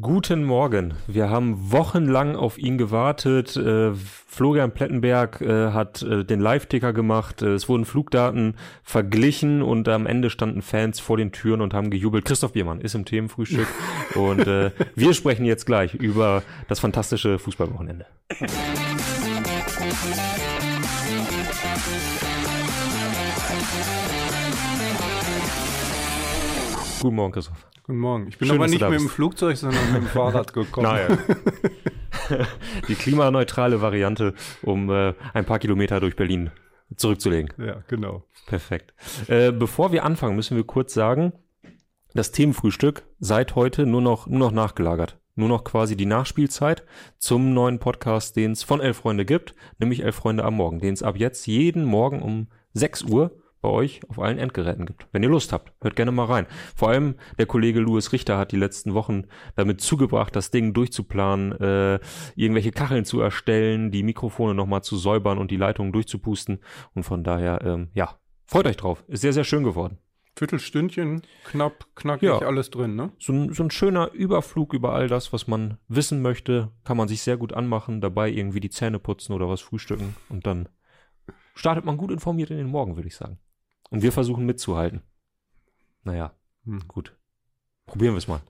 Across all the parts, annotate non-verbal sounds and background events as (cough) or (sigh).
Guten Morgen. Wir haben wochenlang auf ihn gewartet. Äh, Florian Plettenberg äh, hat äh, den Live-Ticker gemacht. Äh, es wurden Flugdaten verglichen und am Ende standen Fans vor den Türen und haben gejubelt. Christoph Biermann ist im Themenfrühstück (laughs) und äh, wir sprechen jetzt gleich über das fantastische Fußballwochenende. Guten Morgen, Christoph. Guten Morgen. Ich bin Schön, aber nicht mit dem. Flugzeug, sondern mit dem Fahrrad (laughs) gekommen. Naja. (laughs) Die klimaneutrale Variante, um äh, ein paar Kilometer durch Berlin zurückzulegen. Ja, genau. Perfekt. Äh, bevor wir anfangen, müssen wir kurz sagen, das Themenfrühstück seit heute nur noch, nur noch nachgelagert. Nur noch quasi die Nachspielzeit zum neuen Podcast, den es von Elf Freunde gibt, nämlich Elf Freunde am Morgen, den es ab jetzt jeden Morgen um 6 Uhr bei euch auf allen Endgeräten gibt. Wenn ihr Lust habt, hört gerne mal rein. Vor allem der Kollege Louis Richter hat die letzten Wochen damit zugebracht, das Ding durchzuplanen, äh, irgendwelche Kacheln zu erstellen, die Mikrofone nochmal zu säubern und die Leitungen durchzupusten. Und von daher, ähm, ja, freut euch drauf. Ist sehr, sehr schön geworden. Viertelstündchen, knapp, knackig, Ja. alles drin, ne? So ein, so ein schöner Überflug über all das, was man wissen möchte, kann man sich sehr gut anmachen, dabei irgendwie die Zähne putzen oder was frühstücken und dann startet man gut informiert in den Morgen, würde ich sagen. Und wir versuchen mitzuhalten. Naja, Hm. gut. Probieren wir es mal.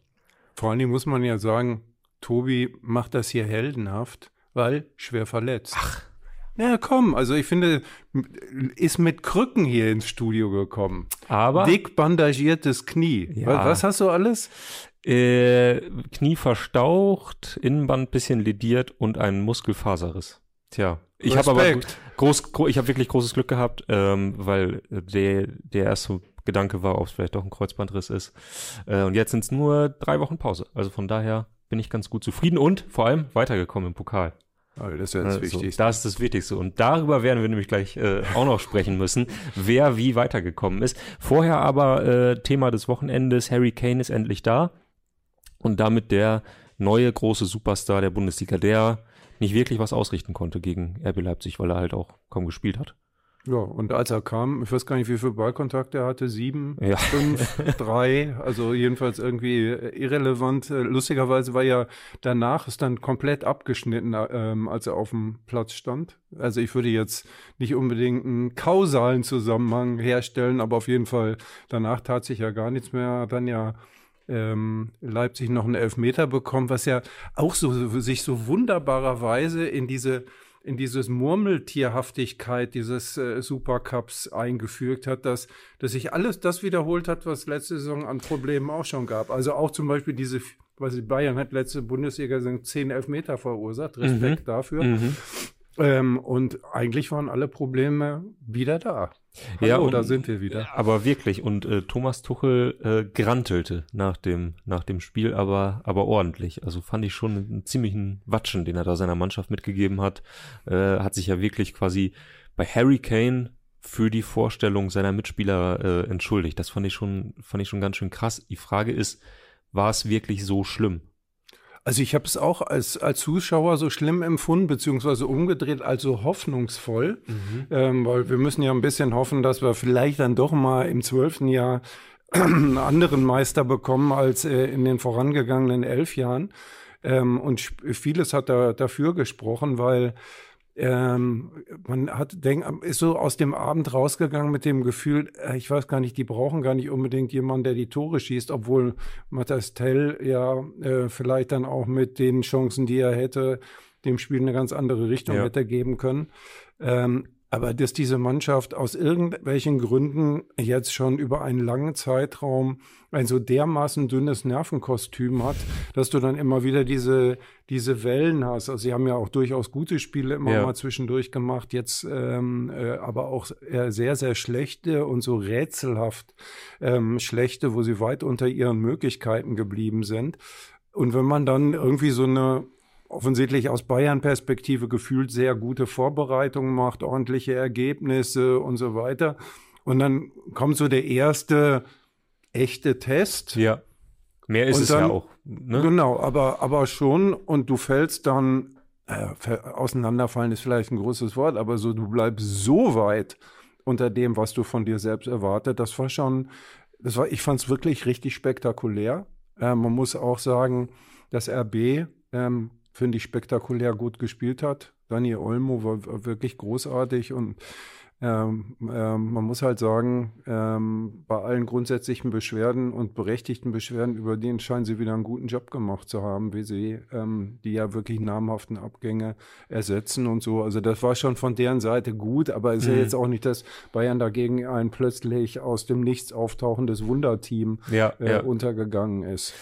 Vor allen Dingen muss man ja sagen, Tobi macht das hier heldenhaft, weil schwer verletzt. Ach. Ja, komm, also ich finde, ist mit Krücken hier ins Studio gekommen. Aber Dick bandagiertes Knie. Ja. Was, was hast du alles? äh, Knie verstaucht, Innenband bisschen lediert und ein Muskelfaserriss. Tja, ich habe aber groß, gro ich habe wirklich großes Glück gehabt, ähm, weil der, der erste Gedanke war, ob es vielleicht doch ein Kreuzbandriss ist. Äh, und jetzt sind es nur drei Wochen Pause. Also von daher bin ich ganz gut zufrieden und vor allem weitergekommen im Pokal. Oh, das ist ja das Also, Wichtigste. Das ist das Wichtigste. Und darüber werden wir nämlich gleich äh, auch noch sprechen müssen, (laughs) wer wie weitergekommen ist. Vorher aber äh, Thema des Wochenendes, Harry Kane ist endlich da. Und damit der neue große Superstar der Bundesliga, der nicht wirklich was ausrichten konnte gegen RB Leipzig, weil er halt auch kaum gespielt hat. Ja, und als er kam, ich weiß gar nicht, wie viele Ballkontakte er hatte, sieben, Ja. fünf, (laughs) drei, also jedenfalls irgendwie äh, irrelevant. Äh, Lustigerweise war ja danach ist dann komplett abgeschnitten, ähm, als er auf dem Platz stand. Also ich würde jetzt nicht unbedingt einen kausalen Zusammenhang herstellen, aber auf jeden Fall danach tat sich ja gar nichts mehr. Dann ja ähm, Leipzig noch einen Elfmeter bekommen, was ja auch so sich so wunderbarerweise in diese in dieses Murmeltierhaftigkeit dieses äh, Supercups eingefügt hat, dass, dass sich alles das wiederholt hat, was letzte Saison an Problemen auch schon gab. Also auch zum Beispiel diese, was Bayern hat letzte Bundesliga sind 10 Elfmeter verursacht, Respekt dafür. Mhm. Ähm, und eigentlich waren alle Probleme wieder da. Ja, Hallo, und- da sind wir wieder. Aber wirklich. Und äh, Thomas Tuchel äh, grantelte nach dem, nach dem Spiel, aber, aber ordentlich. Also fand ich schon einen ziemlichen Watschen, den er da seiner Mannschaft mitgegeben hat. Äh, hat sich ja wirklich quasi bei Harry Kane für die Vorstellung seiner Mitspieler äh, entschuldigt. Das fand ich schon, fand ich schon ganz schön krass. Die Frage ist, war es wirklich so schlimm? Also ich habe es auch als, als Zuschauer so schlimm empfunden, beziehungsweise umgedreht, also hoffnungsvoll, ähm, weil wir müssen ja ein bisschen hoffen, dass wir vielleicht dann doch mal im zwölften Jahr (clears throat) einen anderen Meister bekommen als äh, in den vorangegangenen elf Jahren. Ähm, und vieles hat da dafür gesprochen, weil ähm, man hat denk, ist so aus dem Abend rausgegangen mit dem Gefühl, äh, ich weiß gar nicht, die brauchen gar nicht unbedingt jemanden, der die Tore schießt, obwohl Matthias Tell ja äh, vielleicht dann auch mit den Chancen, die er hätte, dem Spiel eine ganz andere Richtung Ja. hätte geben können. Ähm, aber dass diese Mannschaft aus irgendwelchen Gründen jetzt schon über einen langen Zeitraum ein so dermaßen dünnes Nervenkostüm hat, dass du dann immer wieder diese, diese Wellen hast. Also sie haben ja auch durchaus gute Spiele immer Ja. mal zwischendurch gemacht, jetzt ähm, äh, aber auch eher sehr, sehr schlechte und so rätselhaft ähm, schlechte, wo sie weit unter ihren Möglichkeiten geblieben sind. Und wenn man dann irgendwie so eine offensichtlich aus Bayern-Perspektive gefühlt sehr gute Vorbereitungen macht, ordentliche Ergebnisse und so weiter. Und dann kommt so der erste echte Test. Ja. Mehr ist Und es dann- ja auch. Ne? Genau, aber, aber schon und du fällst dann, äh, auseinanderfallen ist vielleicht ein großes Wort, aber so, du bleibst so weit unter dem, was du von dir selbst erwartet. Das war schon, das war, ich fand es wirklich richtig spektakulär. Äh, man muss auch sagen, dass RB, ähm, finde ich, spektakulär gut gespielt hat. Daniel Olmo war, wirklich großartig und ähm, ähm, man muss halt sagen, ähm, bei allen grundsätzlichen Beschwerden und berechtigten Beschwerden über den scheinen sie wieder einen guten Job gemacht zu haben, wie sie ähm, die ja wirklich namhaften Abgänge ersetzen und so. Also das war schon von deren Seite gut, aber es ist mhm. ja jetzt auch nicht, dass Bayern dagegen ein plötzlich aus dem Nichts auftauchendes Wunderteam ja, äh, ja. untergegangen ist.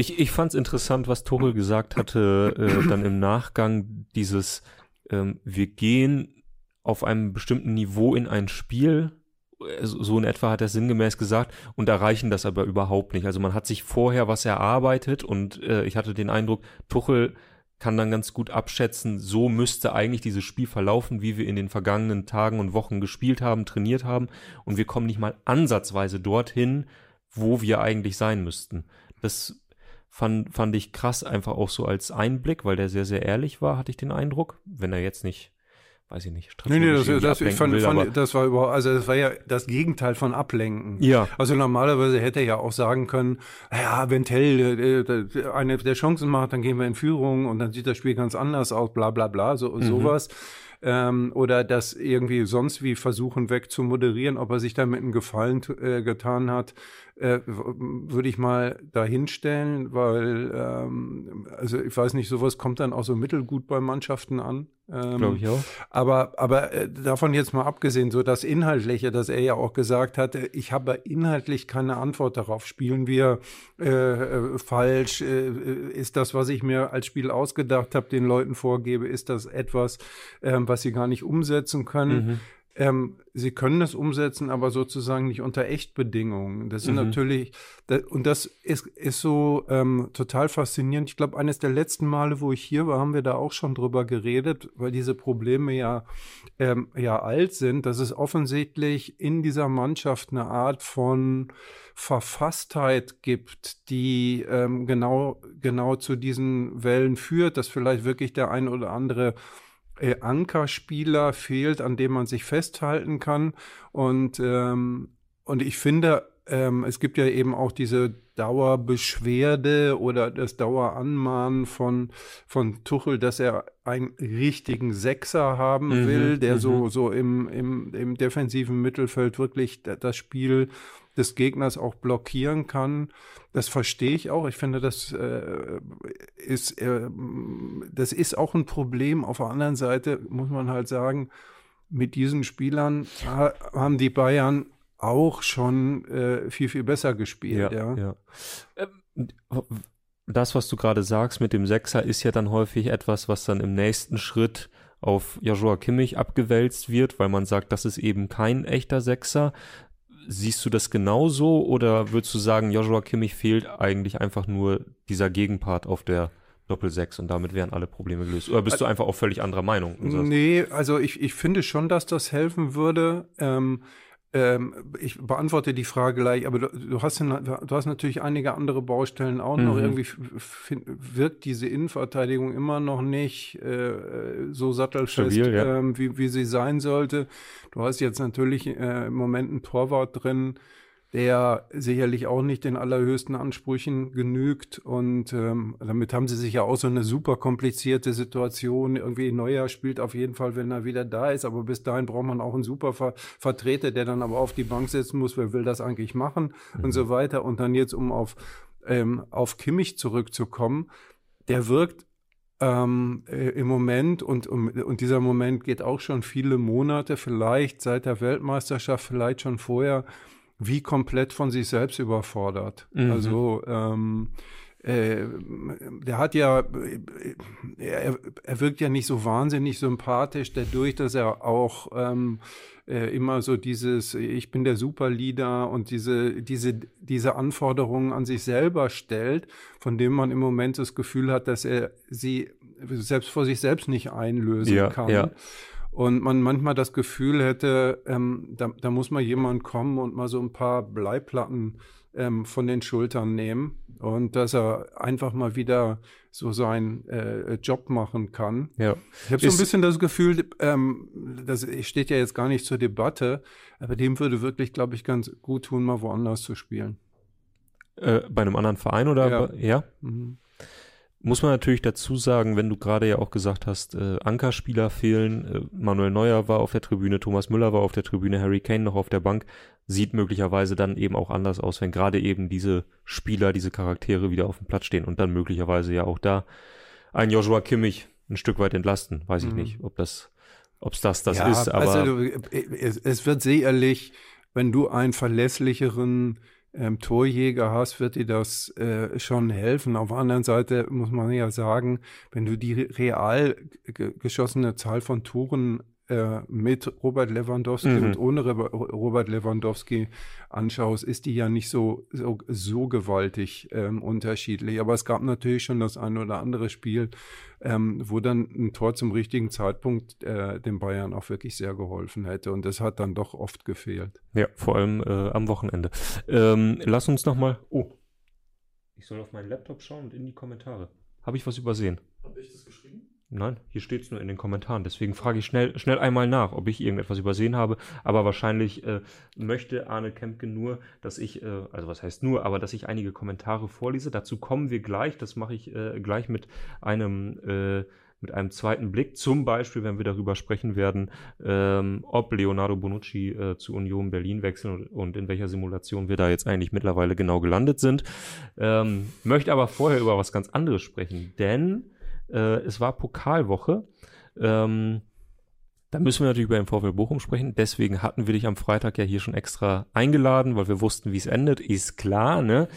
Ich, ich fand es interessant, was Tuchel gesagt hatte, äh, dann im Nachgang dieses, ähm, wir gehen auf einem bestimmten Niveau in ein Spiel, so in etwa hat er sinngemäß gesagt, und erreichen das aber überhaupt nicht. Also man hat sich vorher was erarbeitet und äh, ich hatte den Eindruck, Tuchel kann dann ganz gut abschätzen, so müsste eigentlich dieses Spiel verlaufen, wie wir in den vergangenen Tagen und Wochen gespielt haben, trainiert haben, und wir kommen nicht mal ansatzweise dorthin, wo wir eigentlich sein müssten. Das fand, fand ich krass, einfach auch so als Einblick, weil der sehr, sehr ehrlich war, hatte ich den Eindruck, wenn er jetzt nicht weiß ich nicht. Nee, nee, das, das, ich fand, will, fand das war überhaupt, also das war ja das Gegenteil von Ablenken. Ja. Also normalerweise hätte er ja auch sagen können, ja, wenn Tell äh, eine der Chancen macht, dann gehen wir in Führung und dann sieht das Spiel ganz anders aus, bla bla bla, so mhm. sowas. Ähm, oder das irgendwie sonst wie versuchen wegzumoderieren, ob er sich damit einen Gefallen äh, getan hat äh, würde ich mal dahinstellen, weil, ähm, also ich weiß nicht, sowas kommt dann auch so mittelgut bei Mannschaften an. Ähm, Glaube ich auch. Aber, aber äh, davon jetzt mal abgesehen, so das Inhaltliche, dass er ja auch gesagt hatte, ich habe inhaltlich keine Antwort darauf. Spielen wir äh, äh falsch? Äh, ist das, was ich mir als Spiel ausgedacht habe, den Leuten vorgebe, ist das etwas, ähm, was sie gar nicht umsetzen können? Mhm. Ähm, sie können das umsetzen, aber sozusagen nicht unter Echtbedingungen. Das sind mhm. natürlich, das, und das ist, ist so ähm, total faszinierend. Ich glaube, eines der letzten Male, wo ich hier war, haben wir da auch schon drüber geredet, weil diese Probleme ja, ähm, ja alt sind, dass es offensichtlich in dieser Mannschaft eine Art von Verfasstheit gibt, die ähm, genau, genau zu diesen Wellen führt, dass vielleicht wirklich der ein oder andere Ankerspieler fehlt, an dem man sich festhalten kann. Und, ähm, und ich finde, ähm, es gibt ja eben auch diese Dauerbeschwerde oder das Daueranmahnen von, von Tuchel, dass er einen richtigen Sechser haben mhm, will, der so, mhm. so im, im, im defensiven Mittelfeld wirklich das Spiel des Gegners auch blockieren kann. Das verstehe ich auch. Ich finde, das äh, ist, äh, das ist auch ein Problem. Auf der anderen Seite muss man halt sagen, mit diesen Spielern haben die Bayern auch schon äh, viel, viel besser gespielt. Ja, ja. ja. Ähm, das, was du gerade sagst mit dem Sechser, ist ja dann häufig etwas, was dann im nächsten Schritt auf Joshua Kimmich abgewälzt wird, weil man sagt, das ist eben kein echter Sechser. Siehst du das genauso oder würdest du sagen, Joshua Kimmich fehlt eigentlich einfach nur dieser Gegenpart auf der Doppel-6 und damit wären alle Probleme gelöst? Oder bist du einfach auch völlig anderer Meinung? Nee, also ich, ich finde schon, dass das helfen würde. Ähm, ähm, ich beantworte die Frage gleich, aber du, du, hast, du hast natürlich einige andere Baustellen auch mhm. noch. Irgendwie wirkt diese Innenverteidigung immer noch nicht äh, so sattelfest, Stabil, ja. ähm, wie, wie sie sein sollte. Du hast jetzt natürlich äh, im Moment einen Torwart drin, der sicherlich auch nicht den allerhöchsten Ansprüchen genügt. Und ähm, damit haben sie sich ja auch so eine super komplizierte Situation. Irgendwie Neuer spielt auf jeden Fall, wenn er wieder da ist. Aber bis dahin braucht man auch einen super Ver Vertreter, der dann aber auf die Bank setzen muss. Wer will das eigentlich machen? Mhm. Und so weiter. Und dann jetzt, um auf, ähm, auf Kimmich zurückzukommen, der wirkt ähm, äh, im Moment und, um, und dieser Moment geht auch schon viele Monate, vielleicht seit der Weltmeisterschaft, vielleicht schon vorher, wie komplett von sich selbst überfordert. Mhm. Also ähm, äh, der hat ja, er, er wirkt ja nicht so wahnsinnig sympathisch, dadurch, dass er auch ähm, äh, immer so dieses, ich bin der Superleader und diese, diese, diese Anforderungen an sich selber stellt, von dem man im Moment das Gefühl hat, dass er sie selbst vor sich selbst nicht einlösen ja, kann. Ja und man manchmal das Gefühl hätte, ähm, da, da muss mal jemand kommen und mal so ein paar Bleiplatten ähm, von den Schultern nehmen und dass er einfach mal wieder so seinen äh, Job machen kann. Ja. Ich habe so ein bisschen das Gefühl, ähm, das steht ja jetzt gar nicht zur Debatte, aber dem würde wirklich, glaube ich, ganz gut tun, mal woanders zu spielen. Äh, bei einem anderen Verein oder? Ja. ja? Mhm. Muss man natürlich dazu sagen, wenn du gerade ja auch gesagt hast, äh, Ankerspieler fehlen, äh, Manuel Neuer war auf der Tribüne, Thomas Müller war auf der Tribüne, Harry Kane noch auf der Bank, sieht möglicherweise dann eben auch anders aus, wenn gerade eben diese Spieler, diese Charaktere wieder auf dem Platz stehen und dann möglicherweise ja auch da ein Joshua Kimmich ein Stück weit entlasten. Weiß ich mhm. nicht, ob das, ob es das das ja, ist, aber. Also, es, es wird sicherlich, wenn du einen verlässlicheren ähm, Torjäger hast, wird dir das äh, schon helfen. Auf der anderen Seite muss man ja sagen, wenn du die real geschossene Zahl von Toren äh, mit Robert Lewandowski mhm. und ohne Robert Lewandowski anschaust, ist die ja nicht so, so, so gewaltig ähm, unterschiedlich. Aber es gab natürlich schon das ein oder andere Spiel, ähm, wo dann ein Tor zum richtigen Zeitpunkt äh, den Bayern auch wirklich sehr geholfen hätte. Und das hat dann doch oft gefehlt. Ja, vor allem äh, am Wochenende. Ähm, lass uns nochmal. Oh. Ich soll auf meinen Laptop schauen und in die Kommentare. Habe ich was übersehen? Habe ich das geschrieben? Nein, hier steht es nur in den Kommentaren. Deswegen frage ich schnell, schnell einmal nach, ob ich irgendetwas übersehen habe. Aber wahrscheinlich äh, möchte Arne Kempke nur, dass ich, äh, also was heißt nur, aber dass ich einige Kommentare vorlese. Dazu kommen wir gleich. Das mache ich äh, gleich mit einem äh, mit einem zweiten Blick. Zum Beispiel, wenn wir darüber sprechen werden, ähm, ob Leonardo Bonucci äh, zu Union Berlin wechseln und, und, in welcher Simulation wir da jetzt eigentlich mittlerweile genau gelandet sind. Ähm, möchte aber vorher über was ganz anderes sprechen, denn äh, es war Pokalwoche. Ähm, da müssen wir natürlich über den VfL Bochum sprechen. Deswegen hatten wir dich am Freitag ja hier schon extra eingeladen, weil wir wussten, wie es endet. Ist klar, ne?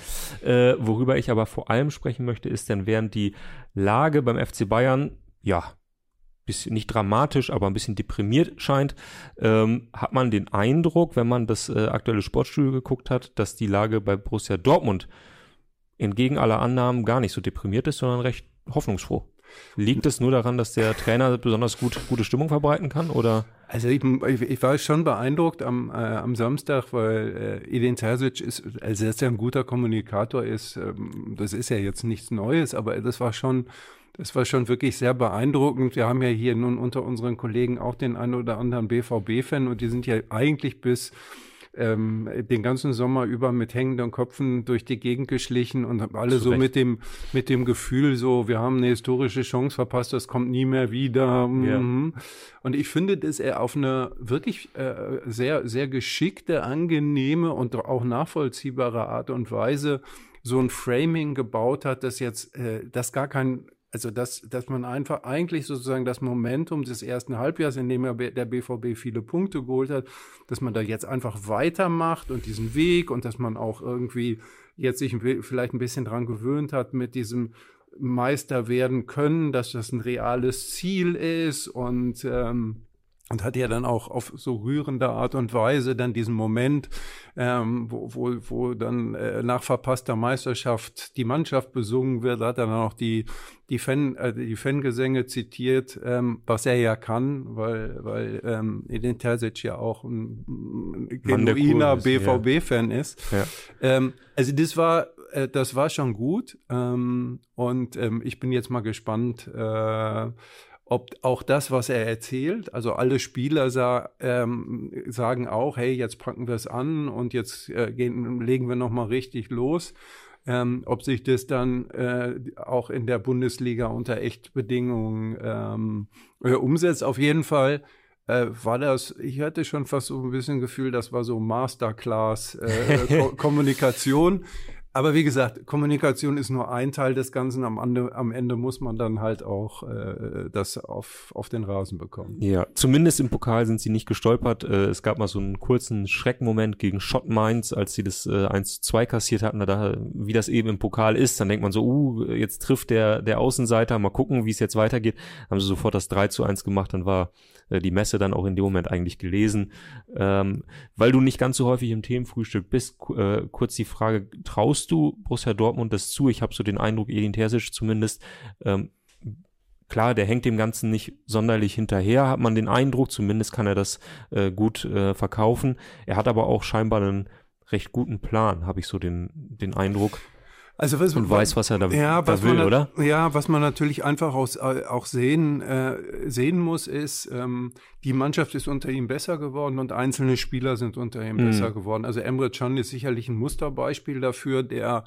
Äh, worüber ich aber vor allem sprechen möchte, ist denn, während die Lage beim FC Bayern, ja, bisschen nicht dramatisch, aber ein bisschen deprimiert scheint, ähm, hat man den Eindruck, wenn man das äh, aktuelle Sportstudio geguckt hat, dass die Lage bei Borussia Dortmund entgegen aller Annahmen gar nicht so deprimiert ist, sondern recht hoffnungsfroh. Liegt es nur daran, dass der Trainer besonders gut gute Stimmung verbreiten kann, oder? Also ich, ich war schon beeindruckt am, äh, am Samstag, weil äh, Edin Terzic ist, also dass er ein guter Kommunikator ist, ähm, das ist ja jetzt nichts Neues, aber das war schon, das war schon wirklich sehr beeindruckend. Wir haben ja hier nun unter unseren Kollegen auch den einen oder anderen BVB-Fan und die sind ja eigentlich bis ähm, den ganzen Sommer über mit hängenden Köpfen durch die Gegend geschlichen und haben alle Zu so mit dem, mit dem Gefühl so, wir haben eine historische Chance verpasst, das kommt nie mehr wieder. Ja. Mhm. Und ich finde, dass er auf eine wirklich äh, sehr, sehr geschickte, angenehme und auch nachvollziehbare Art und Weise so ein Framing gebaut hat, dass jetzt äh, das gar kein also, dass, dass man einfach eigentlich sozusagen das Momentum des ersten Halbjahres, in dem der BVB viele Punkte geholt hat, dass man da jetzt einfach weitermacht und diesen Weg und dass man auch irgendwie jetzt sich vielleicht ein bisschen dran gewöhnt hat mit diesem Meister werden können, dass das ein reales Ziel ist und ähm, und hat ja dann auch auf so rührende Art und Weise dann diesen Moment, ähm, wo, wo, wo dann äh, nach verpasster Meisterschaft die Mannschaft besungen wird, hat er dann auch die, die, Fan, äh, die Fangesänge zitiert, ähm, was er ja kann, weil, weil ähm, Edin Terzic ja auch ein, ein genuiner BVB-Fan ja. ist. Ja. Ähm, also das war äh, das war schon gut ähm, und ähm, ich bin jetzt mal gespannt, äh, ob auch das, was er erzählt, also alle Spieler sa ähm, sagen auch, hey, jetzt packen wir es an und jetzt äh, gehen, legen wir nochmal richtig los. Ähm, ob sich das dann äh, auch in der Bundesliga unter Echtbedingungen ähm, äh, umsetzt. Auf jeden Fall äh, war das, ich hatte schon fast so ein bisschen Gefühl, das war so Masterclass äh, (laughs) Kommunikation. Aber wie gesagt, Kommunikation ist nur ein Teil des Ganzen. Am Ende, am Ende muss man dann halt auch äh, das auf, auf den Rasen bekommen. Ja, zumindest im Pokal sind sie nicht gestolpert. Äh, es gab mal so einen kurzen Schreckmoment gegen Schott Mainz, als sie das äh, 1-2 kassiert hatten. Da, wie das eben im Pokal ist, dann denkt man so, uh, jetzt trifft der, der Außenseiter, mal gucken, wie es jetzt weitergeht. Haben sie sofort das 3 zu 1 gemacht, dann war äh, die Messe dann auch in dem Moment eigentlich gelesen. Ähm, weil du nicht ganz so häufig im Themenfrühstück bist, äh, kurz die Frage, traust du Borussia Dortmund das zu? Ich habe so den Eindruck, Edin Terzic zumindest, ähm, klar, der hängt dem Ganzen nicht sonderlich hinterher, hat man den Eindruck, zumindest kann er das äh, gut äh, verkaufen. Er hat aber auch scheinbar einen recht guten Plan, habe ich so den, den Eindruck. Also was, und weiß, was er da, ja, da will, man, oder? Ja, was man natürlich einfach aus, äh, auch sehen, äh, sehen muss, ist, ähm, die Mannschaft ist unter ihm besser geworden und einzelne Spieler sind unter ihm mhm. besser geworden. Also Emre Can ist sicherlich ein Musterbeispiel dafür, der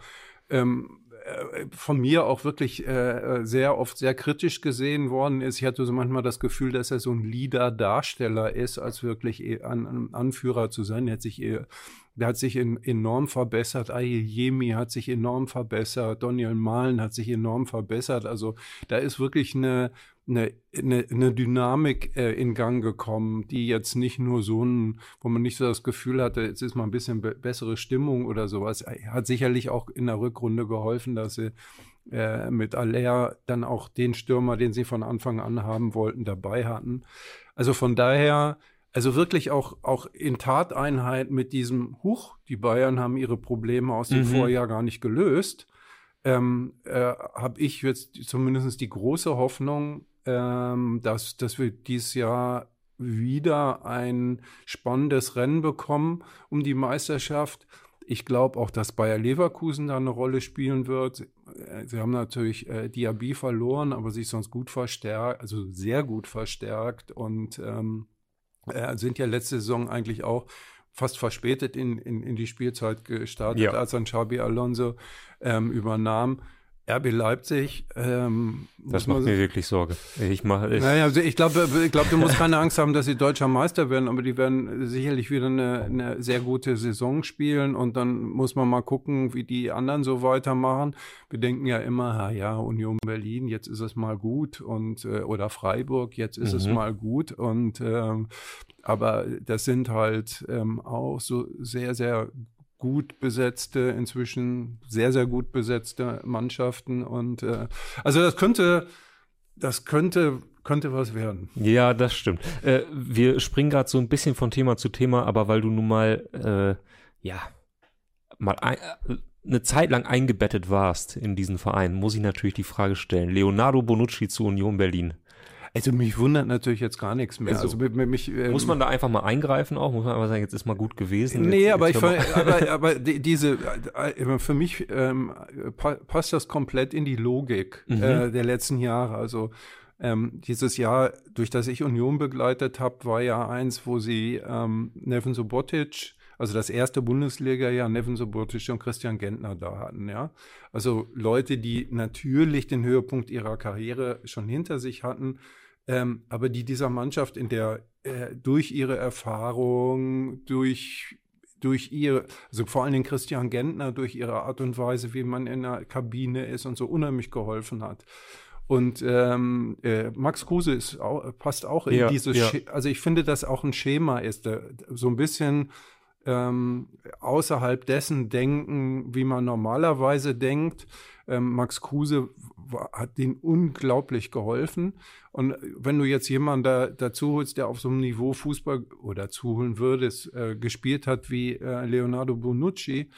ähm, äh, von mir auch wirklich äh, sehr oft sehr kritisch gesehen worden ist. Ich hatte so manchmal das Gefühl, dass er so ein Leader-Darsteller ist, als wirklich ein Anführer zu sein. Er hat sich der hat sich in, enorm verbessert. Ayemi hat sich enorm verbessert. Daniel Mahlen hat sich enorm verbessert. Also da ist wirklich eine, eine, eine, eine Dynamik äh, in Gang gekommen, die jetzt nicht nur so ein, wo man nicht so das Gefühl hatte, jetzt ist mal ein bisschen be bessere Stimmung oder sowas. Hat sicherlich auch in der Rückrunde geholfen, dass sie äh, mit Aller dann auch den Stürmer, den sie von Anfang an haben wollten, dabei hatten. Also von daher also wirklich auch, auch in Tateinheit mit diesem Huch, die Bayern haben ihre Probleme aus dem mhm. Vorjahr gar nicht gelöst, ähm, äh, habe ich jetzt zumindest die große Hoffnung, ähm, dass, dass wir dieses Jahr wieder ein spannendes Rennen bekommen um die Meisterschaft. Ich glaube auch, dass Bayer Leverkusen da eine Rolle spielen wird. Äh, sie haben natürlich äh, Diaby verloren, aber sich sonst gut verstärkt, also sehr gut verstärkt und ähm, äh, sind ja letzte Saison eigentlich auch fast verspätet in, in, in die Spielzeit gestartet, ja. als dann Xabi Alonso ähm, übernahm. RB Leipzig. Ähm, das macht mir wirklich Sorge. Ich mache. Ich naja, also ich glaube, ich glaube, du musst keine Angst haben, dass sie deutscher Meister werden, aber die werden sicherlich wieder eine, eine sehr gute Saison spielen und dann muss man mal gucken, wie die anderen so weitermachen. Wir denken ja immer, ja, Union Berlin, jetzt ist es mal gut und äh, oder Freiburg, jetzt ist mhm. es mal gut und ähm, aber das sind halt ähm, auch so sehr, sehr gut besetzte, inzwischen sehr, sehr gut besetzte Mannschaften. Und äh, also das könnte, das könnte, könnte was werden. Ja, das stimmt. Äh, wir springen gerade so ein bisschen von Thema zu Thema, aber weil du nun mal, äh, ja, mal ein, äh, eine Zeit lang eingebettet warst in diesen Verein, muss ich natürlich die Frage stellen. Leonardo Bonucci zu Union Berlin. Also mich wundert natürlich jetzt gar nichts mehr. Also, also mich, ähm, muss man da einfach mal eingreifen auch? Muss man einfach sagen, jetzt ist mal gut gewesen? Nee, jetzt, aber, jetzt ich, aber, (laughs) aber diese, äh, für mich ähm, passt das komplett in die Logik mhm. äh, der letzten Jahre. Also ähm, dieses Jahr, durch das ich Union begleitet habe, war ja eins, wo sie ähm, Neven Subotic also das erste Bundesliga-Jahr Neven Subotic und Christian Gentner da hatten, ja. Also Leute, die natürlich den Höhepunkt ihrer Karriere schon hinter sich hatten, ähm, aber die dieser Mannschaft in der äh, durch ihre Erfahrung, durch durch ihre, also vor allen Dingen Christian Gentner, durch ihre Art und Weise, wie man in der Kabine ist und so unheimlich geholfen hat. Und ähm, äh, Max Kruse auch, passt auch in ja, diese, ja. also ich finde, dass auch ein Schema ist, so ein bisschen ähm, außerhalb dessen denken, wie man normalerweise denkt. Ähm, Max Kruse hat denen unglaublich geholfen. Und wenn du jetzt jemanden da, dazu holst, der auf so einem Niveau Fußball oder zuholen würdest, äh, gespielt hat wie äh, Leonardo Bonucci,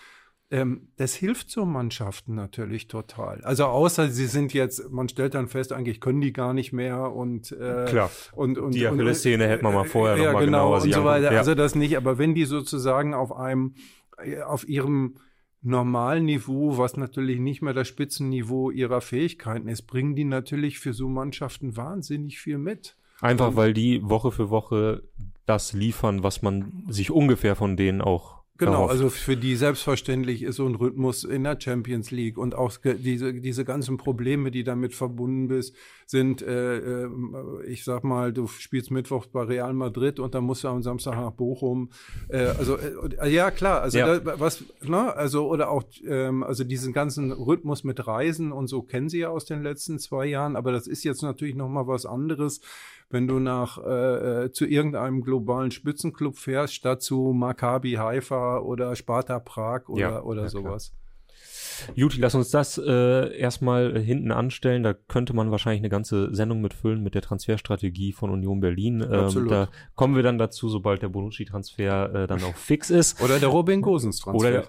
ähm, das hilft so Mannschaften natürlich total. Also außer sie sind jetzt, man stellt dann fest, eigentlich können die gar nicht mehr und äh, klar. Und, und die Achillessehne hätte man mal vorher äh, ja, noch mal genau und so weiter. Ja. Also das nicht. Aber wenn die sozusagen auf einem, äh, auf ihrem normalen Niveau, was natürlich nicht mehr das Spitzenniveau ihrer Fähigkeiten ist, bringen die natürlich für so Mannschaften wahnsinnig viel mit. Einfach weil die Woche für Woche das liefern, was man sich ungefähr von denen auch Genau, darauf. also für die selbstverständlich ist so ein Rhythmus in der Champions League und auch diese, diese ganzen Probleme, die damit verbunden bist, sind, äh, äh, ich sag mal, du spielst Mittwoch bei Real Madrid und dann musst du am Samstag nach Bochum. Äh, also äh, ja klar, also ja. Da, was, ne, also oder auch ähm, also diesen ganzen Rhythmus mit Reisen und so kennen sie ja aus den letzten zwei Jahren, aber das ist jetzt natürlich noch mal was anderes wenn du nach äh, äh, zu irgendeinem globalen Spitzenclub fährst, statt zu Maccabi Haifa oder Sparta Prag oder, ja, oder ja, sowas. Juti, lass uns das äh, erstmal hinten anstellen. Da könnte man wahrscheinlich eine ganze Sendung mitfüllen mit der Transferstrategie von Union Berlin. Ähm, da kommen wir dann dazu, sobald der Bonucci-Transfer äh, dann auch fix ist. Oder der Robin Gosens-Transfer. Oder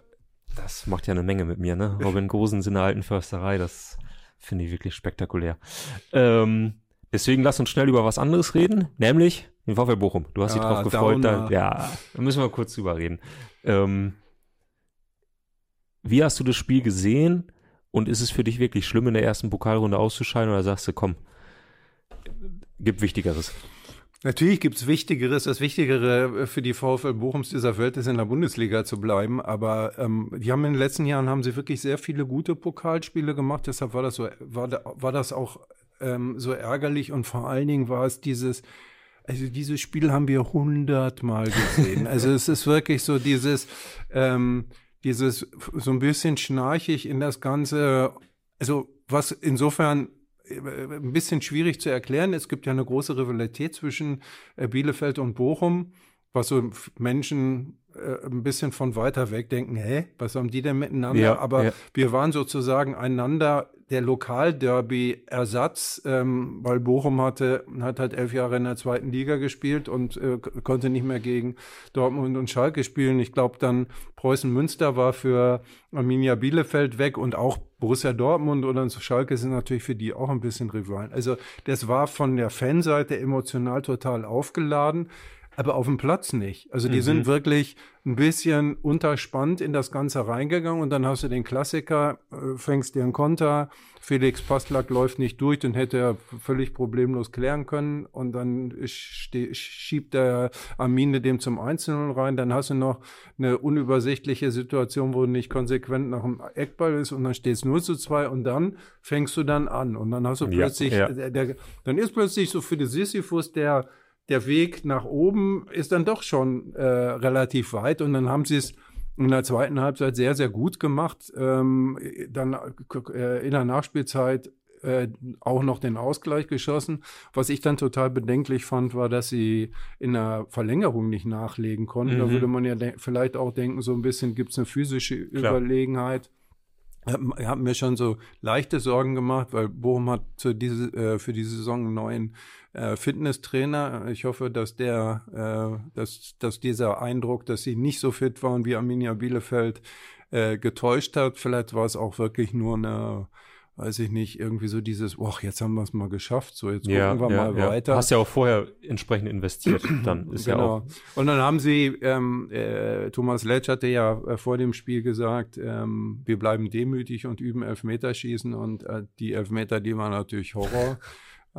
das macht ja eine Menge mit mir, ne? (laughs) Robin Gosens in der alten Försterei, das finde ich wirklich spektakulär. Ähm, Deswegen lass uns schnell über was anderes reden, nämlich den VfL Bochum. Du hast dich ah, drauf gefreut. Da, ja, da müssen wir kurz drüber reden. Ähm, wie hast du das Spiel gesehen und ist es für dich wirklich schlimm, in der ersten Pokalrunde auszuscheiden oder sagst du, komm, gibt Wichtigeres? Natürlich gibt es Wichtigeres. Das Wichtigere für die VfL Bochums dieser Welt ist in der Bundesliga zu bleiben. Aber ähm, die haben in den letzten Jahren haben sie wirklich sehr viele gute Pokalspiele gemacht. Deshalb war das so, war, war das auch ähm, so ärgerlich und vor allen Dingen war es dieses, also dieses Spiel haben wir hundertmal gesehen. (laughs) also es ist wirklich so dieses, ähm, dieses so ein bisschen schnarchig in das Ganze. Also was insofern äh, ein bisschen schwierig zu erklären. Es gibt ja eine große Rivalität zwischen äh, Bielefeld und Bochum, was so Menschen äh, ein bisschen von weiter weg denken, hä, was haben die denn miteinander? Ja, Aber ja. wir waren sozusagen einander der Lokalderby-Ersatz, ähm, weil Bochum hatte, hat halt elf Jahre in der zweiten Liga gespielt und äh, konnte nicht mehr gegen Dortmund und Schalke spielen. Ich glaube dann Preußen Münster war für Arminia Bielefeld weg und auch Borussia Dortmund oder Schalke sind natürlich für die auch ein bisschen Rivalen. Also das war von der Fanseite emotional total aufgeladen aber auf dem Platz nicht. Also die mhm. sind wirklich ein bisschen unterspannt in das Ganze reingegangen und dann hast du den Klassiker, äh, fängst dir einen Konter, Felix Pastlak läuft nicht durch, den hätte er völlig problemlos klären können und dann schiebt der Armine dem zum Einzelnen rein, dann hast du noch eine unübersichtliche Situation, wo du nicht konsequent nach dem Eckball ist und dann steht es 0 zu 2 und dann fängst du dann an und dann hast du plötzlich, ja, ja. Der, der, dann ist plötzlich so für die Sisyphus der der Weg nach oben ist dann doch schon äh, relativ weit und dann haben sie es in der zweiten Halbzeit sehr, sehr gut gemacht. Ähm, dann äh, in der Nachspielzeit äh, auch noch den Ausgleich geschossen. Was ich dann total bedenklich fand, war, dass sie in der Verlängerung nicht nachlegen konnten. Mhm. Da würde man ja vielleicht auch denken, so ein bisschen gibt es eine physische Klar. Überlegenheit. Ich habe mir schon so leichte Sorgen gemacht, weil Bochum hat für diese, äh, für diese Saison einen neuen äh, Fitnesstrainer. Ich hoffe, dass der, äh, dass, dass dieser Eindruck, dass sie nicht so fit waren wie Arminia Bielefeld, äh, getäuscht hat. Vielleicht war es auch wirklich nur eine weiß ich nicht, irgendwie so dieses, oh, jetzt haben wir es mal geschafft, so jetzt ja, gucken wir ja, mal ja. weiter. Du hast ja auch vorher entsprechend investiert, dann ist genau. ja auch. Und dann haben sie, ähm, äh, Thomas Letsch hatte ja äh, vor dem Spiel gesagt, ähm, wir bleiben demütig und üben Elfmeterschießen und äh, die Elfmeter, die waren natürlich Horror.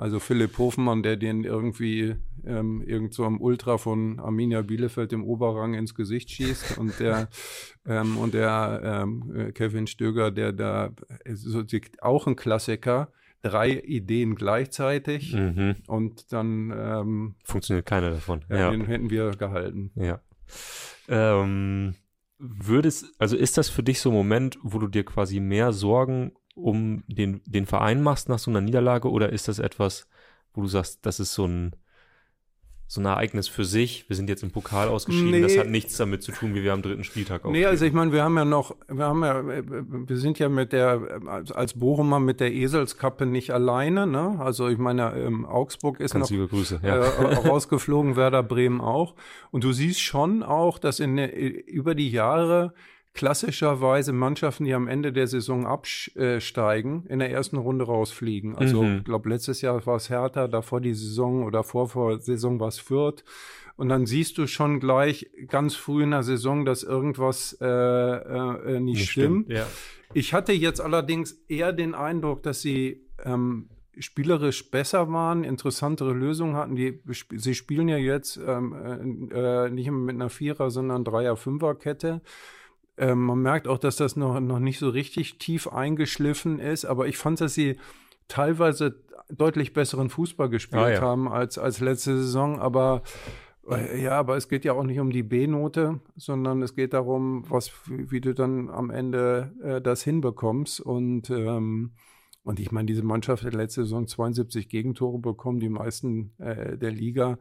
Also Philipp Hofmann, der den irgendwie ähm, irgend so am Ultra von Arminia Bielefeld im Oberrang ins Gesicht schießt (laughs) und der ähm, und der ähm, äh, Kevin Stöger, der da so, auch ein Klassiker, drei Ideen gleichzeitig mhm. und dann ähm, funktioniert keine davon. Ja, ja, den hätten wir gehalten. Ja. Ähm, würdest, also ist das für dich so ein Moment, wo du dir quasi mehr Sorgen um den, den Verein machst nach so einer Niederlage oder ist das etwas, wo du sagst, das ist so ein, so ein Ereignis für sich. Wir sind jetzt im Pokal ausgeschieden. Nee. Das hat nichts damit zu tun, wie wir am dritten Spieltag aufspielen. Nee, also ich meine, wir haben ja noch, wir haben ja, wir sind ja mit der, als Bochumer mit der Eselskappe nicht alleine, ne? Also ich meine, ähm, Augsburg ist Ganz noch Grüße, ja. äh, (laughs) rausgeflogen, Werder Bremen auch. Und du siehst schon auch, dass in der, über die Jahre klassischerweise Mannschaften, die am Ende der Saison absteigen, in der ersten Runde rausfliegen. Also mhm. ich glaube, letztes Jahr war es Hertha, davor die Saison oder vor, vor Saison war es Fürth. Und dann siehst du schon gleich ganz früh in der Saison, dass irgendwas äh, äh, nicht, nicht stimmt. stimmt. Ja. Ich hatte jetzt allerdings eher den Eindruck, dass sie ähm, spielerisch besser waren, interessantere Lösungen hatten. Die, sie spielen ja jetzt ähm, äh, nicht immer mit einer Vierer, sondern Dreier-Fünfer-Kette. Ähm, man merkt auch, dass das noch, noch nicht so richtig tief eingeschliffen ist, aber ich fand, dass sie teilweise deutlich besseren Fußball gespielt ah, ja. haben als, als letzte Saison, aber äh, ja, aber es geht ja auch nicht um die B-Note, sondern es geht darum, was, wie du dann am Ende äh, das hinbekommst. Und, ähm, und ich meine, diese Mannschaft hat letzte Saison 72 Gegentore bekommen, die meisten äh, der Liga.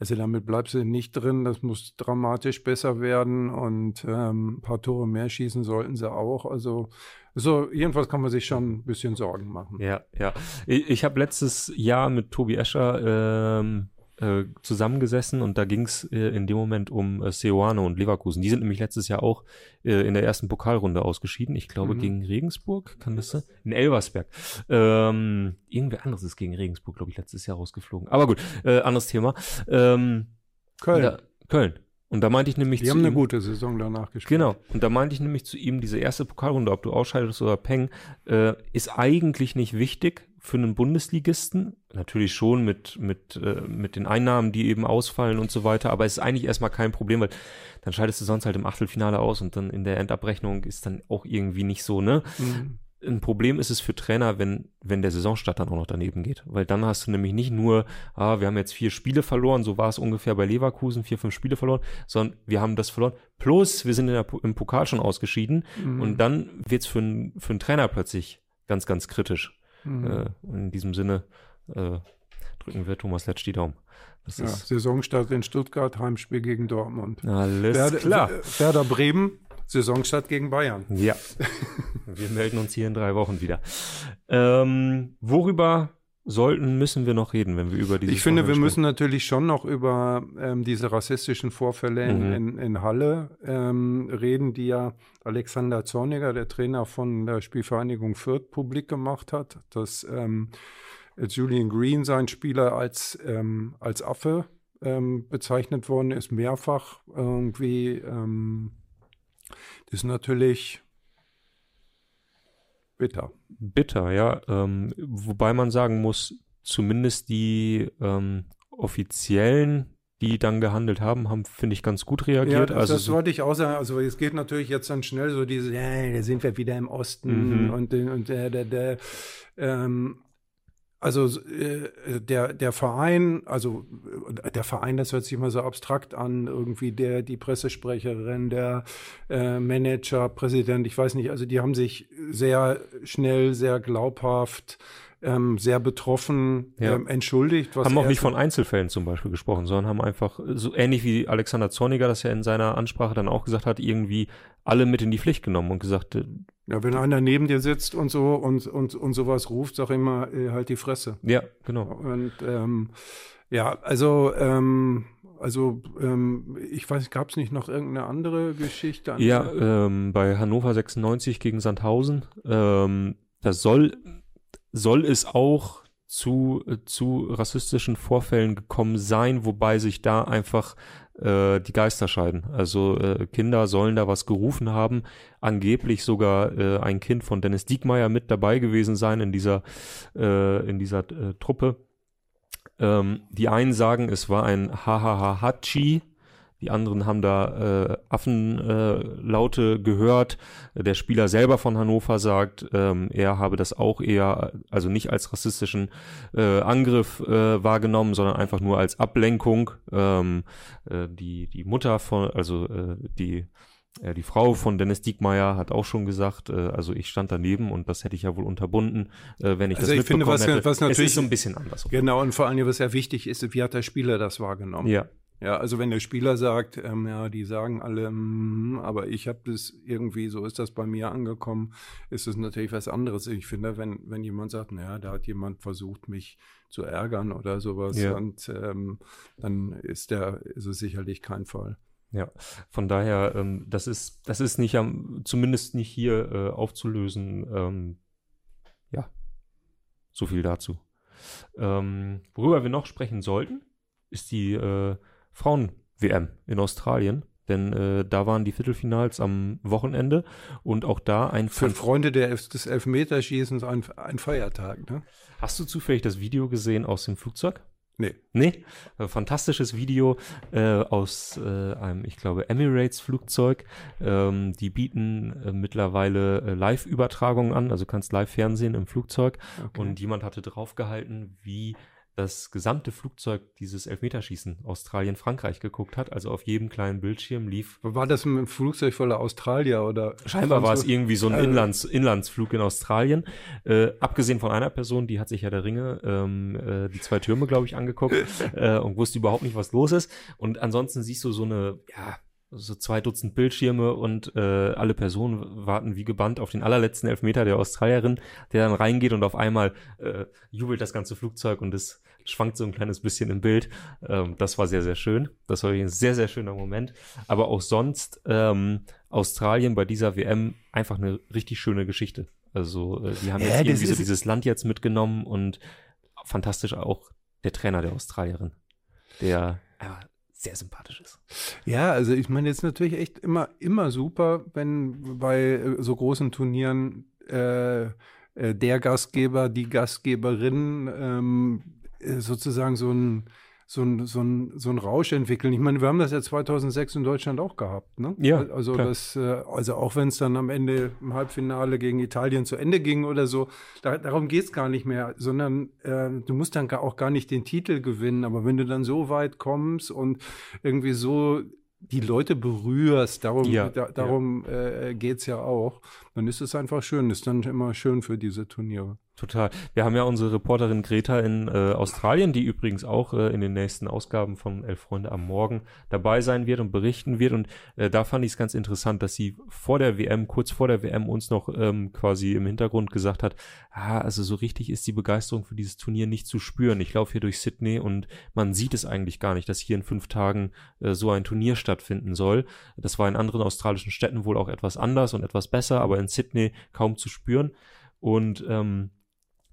Also damit bleibst du nicht drin. Das muss dramatisch besser werden und ähm, ein paar Tore mehr schießen sollten sie auch. Also so, jedenfalls kann man sich schon ein bisschen Sorgen machen. Ja, ja. Ich, ich habe letztes Jahr mit Tobi Escher ähm, äh, zusammengesessen und da ging es äh, in dem Moment um äh, Seoane und Leverkusen. Die sind nämlich letztes Jahr auch äh, in der ersten Pokalrunde ausgeschieden. Ich glaube mhm. gegen Regensburg, kann das sein? In Elversberg. Ähm, irgendwer anderes ist gegen Regensburg, glaube ich, letztes Jahr rausgeflogen. Aber gut, äh, anderes Thema. Ähm, Köln. Da, Köln. Und da meinte ich nämlich die zu haben ihm, eine gute Saison danach gespielt. Genau. Und da meinte ich nämlich zu ihm, diese erste Pokalrunde, ob du ausscheidest oder Peng, äh, ist eigentlich nicht wichtig, für einen Bundesligisten. Natürlich schon mit, mit, äh, mit den Einnahmen, die eben ausfallen und so weiter, aber es ist eigentlich erstmal kein Problem, weil dann scheidest du sonst halt im Achtelfinale aus und dann in der Endabrechnung ist dann auch irgendwie nicht so, ne? Mhm. Ein Problem ist es für Trainer, wenn, wenn der Saisonstart dann auch noch daneben geht. Weil dann hast du nämlich nicht nur, ah, wir haben jetzt vier Spiele verloren, so war es ungefähr bei Leverkusen, vier, fünf Spiele verloren, sondern wir haben das verloren. Plus, wir sind in der, im Pokal schon ausgeschieden. Mhm. Und dann wird es für, für einen Trainer plötzlich ganz, ganz kritisch. Mhm. Äh, in diesem Sinne äh, drücken wir Thomas Letsch die Daumen. Ja, Saisonstart in Stuttgart, Heimspiel gegen Dortmund. Alles Werder, klar. Werder Bremen, Saisonstart gegen Bayern. Ja. (laughs) wir melden uns hier in drei Wochen wieder. Ähm, worüber sollten, müssen wir noch reden, wenn wir über diese Ich finde, wir sprechen. müssen natürlich schon noch über ähm, diese rassistischen Vorfälle mhm. in, in, Halle ähm, reden, die ja Alexander Zorniger, der Trainer von der Spielvereinigung Fürth, publik gemacht hat, dass ähm, Julian Green, sein Spieler, als, ähm, als Affe ähm, bezeichnet worden ist, mehrfach irgendwie. Ähm, das ist natürlich bitter. Bitter, ja. Ähm, wobei man sagen muss, zumindest die ähm, offiziellen die dann gehandelt haben, haben, finde ich, ganz gut reagiert. Ja, das, also das wollte ich auch sagen. Also es geht natürlich jetzt dann schnell so diese, ja, da sind wir wieder im Osten mhm. und, und der, der, der ähm, also äh, der, der Verein, also äh, der Verein, das hört sich immer so abstrakt an, irgendwie der, die Pressesprecherin, der äh, Manager, Präsident, ich weiß nicht, also die haben sich sehr schnell, sehr glaubhaft ähm, sehr betroffen ja. ähm, entschuldigt. haben auch nicht von Einzelfällen zum Beispiel gesprochen, sondern haben einfach, so ähnlich wie Alexander Zorniger das ja in seiner Ansprache dann auch gesagt hat, irgendwie alle mit in die Pflicht genommen und gesagt, äh, ja, wenn einer neben dir sitzt und so und, und, und sowas ruft, sag immer, äh, halt die Fresse. Ja, genau. Und ähm, ja, also ähm, also ähm, ich weiß, gab es nicht noch irgendeine andere Geschichte? Ja, ähm, bei Hannover 96 gegen Sandhausen. Ähm, das soll soll es auch zu, äh, zu rassistischen Vorfällen gekommen sein, wobei sich da einfach äh, die Geister scheiden. Also äh, Kinder sollen da was gerufen haben, angeblich sogar äh, ein Kind von Dennis Diekmeyer mit dabei gewesen sein in dieser, äh, in dieser äh, Truppe. Ähm, die einen sagen, es war ein Hahahachi, die anderen haben da äh, Affenlaute äh, gehört. Der Spieler selber von Hannover sagt, ähm, er habe das auch eher, also nicht als rassistischen äh, Angriff äh, wahrgenommen, sondern einfach nur als Ablenkung. Ähm, äh, die, die Mutter von, also äh, die äh, die Frau von Dennis Diekmeyer hat auch schon gesagt, äh, also ich stand daneben und das hätte ich ja wohl unterbunden, äh, wenn ich also das ich finde, was, hätte. Was natürlich, es ist so ein bisschen anders. Genau, und vor allem, was sehr wichtig ist, wie hat der Spieler das wahrgenommen? Ja. Ja, also wenn der Spieler sagt, ähm, ja, die sagen alle, mm, aber ich habe das irgendwie, so ist das bei mir angekommen, ist es natürlich was anderes. Ich finde, wenn, wenn jemand sagt, naja, da hat jemand versucht, mich zu ärgern oder sowas, ja. und ähm, dann ist der, ist es sicherlich kein Fall. Ja, von daher, ähm, das ist, das ist nicht am, zumindest nicht hier äh, aufzulösen. Ähm, ja, so viel dazu. Ähm, worüber wir noch sprechen sollten, ist die äh, Frauen-WM in Australien. Denn äh, da waren die Viertelfinals am Wochenende und auch da ein Für Freunde der, des Elfmeterschießens ein, ein Feiertag, ne? Hast du zufällig das Video gesehen aus dem Flugzeug? Nee. Nee? Ein fantastisches Video äh, aus äh, einem, ich glaube, Emirates-Flugzeug. Ähm, die bieten äh, mittlerweile äh, Live-Übertragungen an, also kannst live Fernsehen im Flugzeug. Okay. Und jemand hatte draufgehalten, wie das gesamte Flugzeug dieses Elfmeterschießen Australien-Frankreich geguckt hat. Also auf jedem kleinen Bildschirm lief. War das ein Flugzeug voller Australier oder? Scheinbar war es irgendwie so ein also Inlands, Inlandsflug in Australien. Äh, abgesehen von einer Person, die hat sich ja der Ringe ähm, äh, die zwei Türme, glaube ich, angeguckt (laughs) äh, und wusste überhaupt nicht, was los ist. Und ansonsten siehst du so eine, ja, so zwei Dutzend Bildschirme und äh, alle Personen warten wie gebannt auf den allerletzten Elfmeter der Australierin, der dann reingeht und auf einmal äh, jubelt das ganze Flugzeug und es schwankt so ein kleines bisschen im Bild. Ähm, das war sehr, sehr schön. Das war ein sehr, sehr schöner Moment. Aber auch sonst ähm, Australien bei dieser WM einfach eine richtig schöne Geschichte. Also äh, die haben ja, jetzt so dieses Land jetzt mitgenommen und fantastisch auch der Trainer der Australierin, der äh, sehr sympathisch ist. Ja, also ich meine, jetzt natürlich echt immer, immer super, wenn bei äh, so großen Turnieren äh, äh, der Gastgeber, die Gastgeberin ähm, äh, sozusagen so ein so ein, so, ein, so ein Rausch entwickeln. Ich meine, wir haben das ja 2006 in Deutschland auch gehabt. Ne? Ja, also, das, äh, also auch wenn es dann am Ende im Halbfinale gegen Italien zu Ende ging oder so, da, darum geht es gar nicht mehr, sondern äh, du musst dann auch gar nicht den Titel gewinnen. Aber wenn du dann so weit kommst und irgendwie so die Leute berührst, darum, Ja, da, darum äh, geht es ja auch, dann ist es einfach schön. Ist dann immer schön für diese Turniere. Total. Wir haben ja unsere Reporterin Greta in äh, Australien, die übrigens auch äh, in den nächsten Ausgaben von Elf Freunde am Morgen dabei sein wird und berichten wird. Und äh, da fand ich es ganz interessant, dass sie vor der WM, kurz vor der WM, uns noch ähm, quasi im Hintergrund gesagt hat, ah, also so richtig ist die Begeisterung für dieses Turnier nicht zu spüren. Ich laufe hier durch Sydney und man sieht es eigentlich gar nicht, dass hier in fünf Tagen äh, so ein Turnier stattfinden soll. Das war in anderen australischen Städten wohl auch etwas anders und etwas besser, aber in Sydney kaum zu spüren. Und ähm,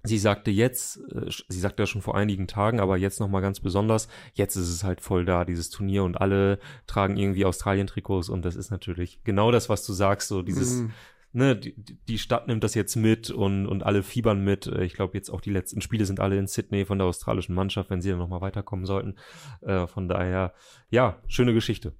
Sie sagte jetzt, äh, sie sagte ja schon vor einigen Tagen, aber jetzt nochmal ganz besonders, jetzt ist es halt voll da, dieses Turnier und alle tragen irgendwie Australien-Trikots und das ist natürlich genau das, was du sagst, so dieses, Mhm. ne, die, die Stadt nimmt das jetzt mit und, und alle fiebern mit. Äh, Ich glaube jetzt auch die letzten Spiele sind alle in Sydney von der australischen Mannschaft, wenn sie dann nochmal weiterkommen sollten. Äh, von daher, ja, schöne Geschichte.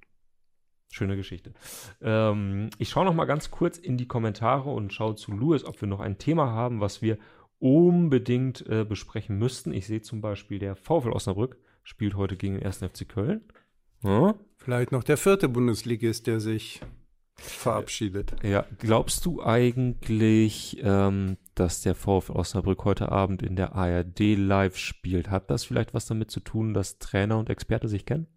Schöne Geschichte. Ähm, ich schaue noch mal ganz kurz in die Kommentare und schaue zu Louis, ob wir noch ein Thema haben, was wir unbedingt äh, besprechen müssten. Ich sehe zum Beispiel, der VfL Osnabrück spielt heute gegen den 1. FC Köln. Ja, Vielleicht noch der vierte Bundesligist, der sich verabschiedet. ja. glaubst du eigentlich, ähm, dass der VfL Osnabrück heute Abend in der ARD live spielt? Hat das vielleicht was damit zu tun, dass Trainer und Experte sich kennen?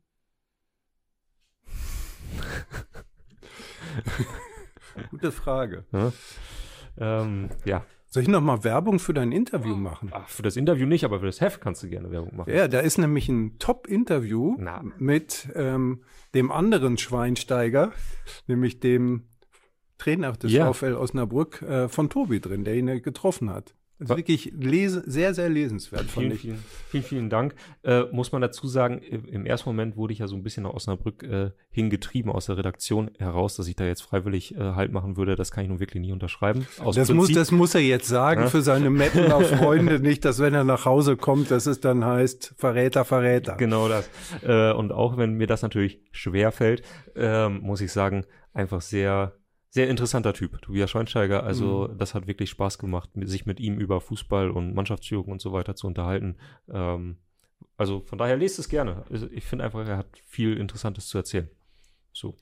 (laughs) Gute Frage. Ja, ähm, ja. Soll ich noch mal Werbung für dein Interview machen? Ach, für das Interview nicht, aber für das Heft kannst du gerne Werbung machen. Ja, da ist nämlich ein Top-Interview mit ähm, dem anderen Schweinsteiger, nämlich dem Trainer des Ja. VfL Osnabrück äh, von Tobi drin, der ihn ja getroffen hat. Also wirklich lese, sehr, sehr lesenswert, fand Vielen, ich. vielen, vielen, vielen Dank. Äh, muss man dazu sagen, im ersten Moment wurde ich ja so ein bisschen nach Osnabrück äh, hingetrieben aus der Redaktion heraus, dass ich da jetzt freiwillig äh, Halt machen würde. Das kann ich nun wirklich nicht unterschreiben. Aus Das muss, das muss er jetzt sagen für seine Metteler (laughs) Freunde, nicht, dass wenn er nach Hause kommt, dass es dann heißt, Verräter, Verräter. Genau das. Äh, und auch wenn mir das natürlich schwer fällt, ähm, muss ich sagen, einfach sehr, sehr interessanter Typ, Tobias Schweinsteiger. Also das hat wirklich Spaß gemacht, sich mit ihm über Fußball und Mannschaftsführung und so weiter zu unterhalten. Ähm, also von daher lest es gerne. Also Ich finde einfach, er hat viel Interessantes zu erzählen. So.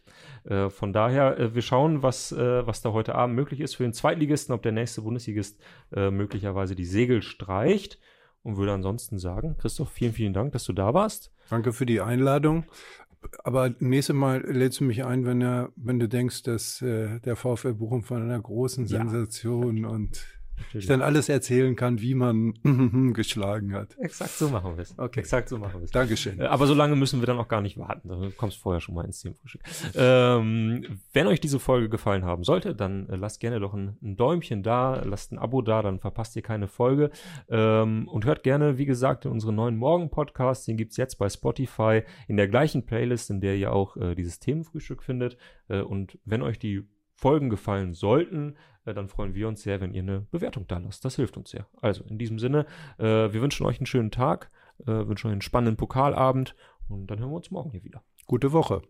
Äh, von daher, äh, wir schauen, was, äh, was da heute Abend möglich ist für den Zweitligisten, ob der nächste Bundesligist äh, möglicherweise die Segel streicht. Und würde ansonsten sagen, Christoph, vielen, vielen Dank, dass du da warst. Danke für die Einladung. Aber nächstes Mal lädst du mich ein, wenn, er, wenn du denkst, dass äh, der VfL Bochum von einer großen Ja. Sensation und ich dann alles erzählen kann, wie man (laughs) geschlagen hat. Exakt so machen wir es. Okay. Exakt so machen wir es. Dankeschön. Äh, Aber so lange müssen wir dann auch gar nicht warten. Du kommst vorher schon mal ins Themenfrühstück. Ähm, wenn euch diese Folge gefallen haben sollte, dann äh, lasst gerne doch ein, ein Däumchen da, lasst ein Abo da, dann verpasst ihr keine Folge. Ähm, und hört gerne, wie gesagt, in unseren neuen Morgen-Podcast. Den gibt's jetzt bei Spotify in der gleichen Playlist, in der ihr auch äh, dieses Themenfrühstück findet. Äh, und wenn euch die Folgen gefallen sollten, äh, dann freuen wir uns sehr, wenn ihr eine Bewertung da lasst. Das hilft uns sehr. Also in diesem Sinne, äh, wir wünschen euch einen schönen Tag, äh, wünschen euch einen spannenden Pokalabend und dann hören wir uns morgen hier wieder. Gute Woche.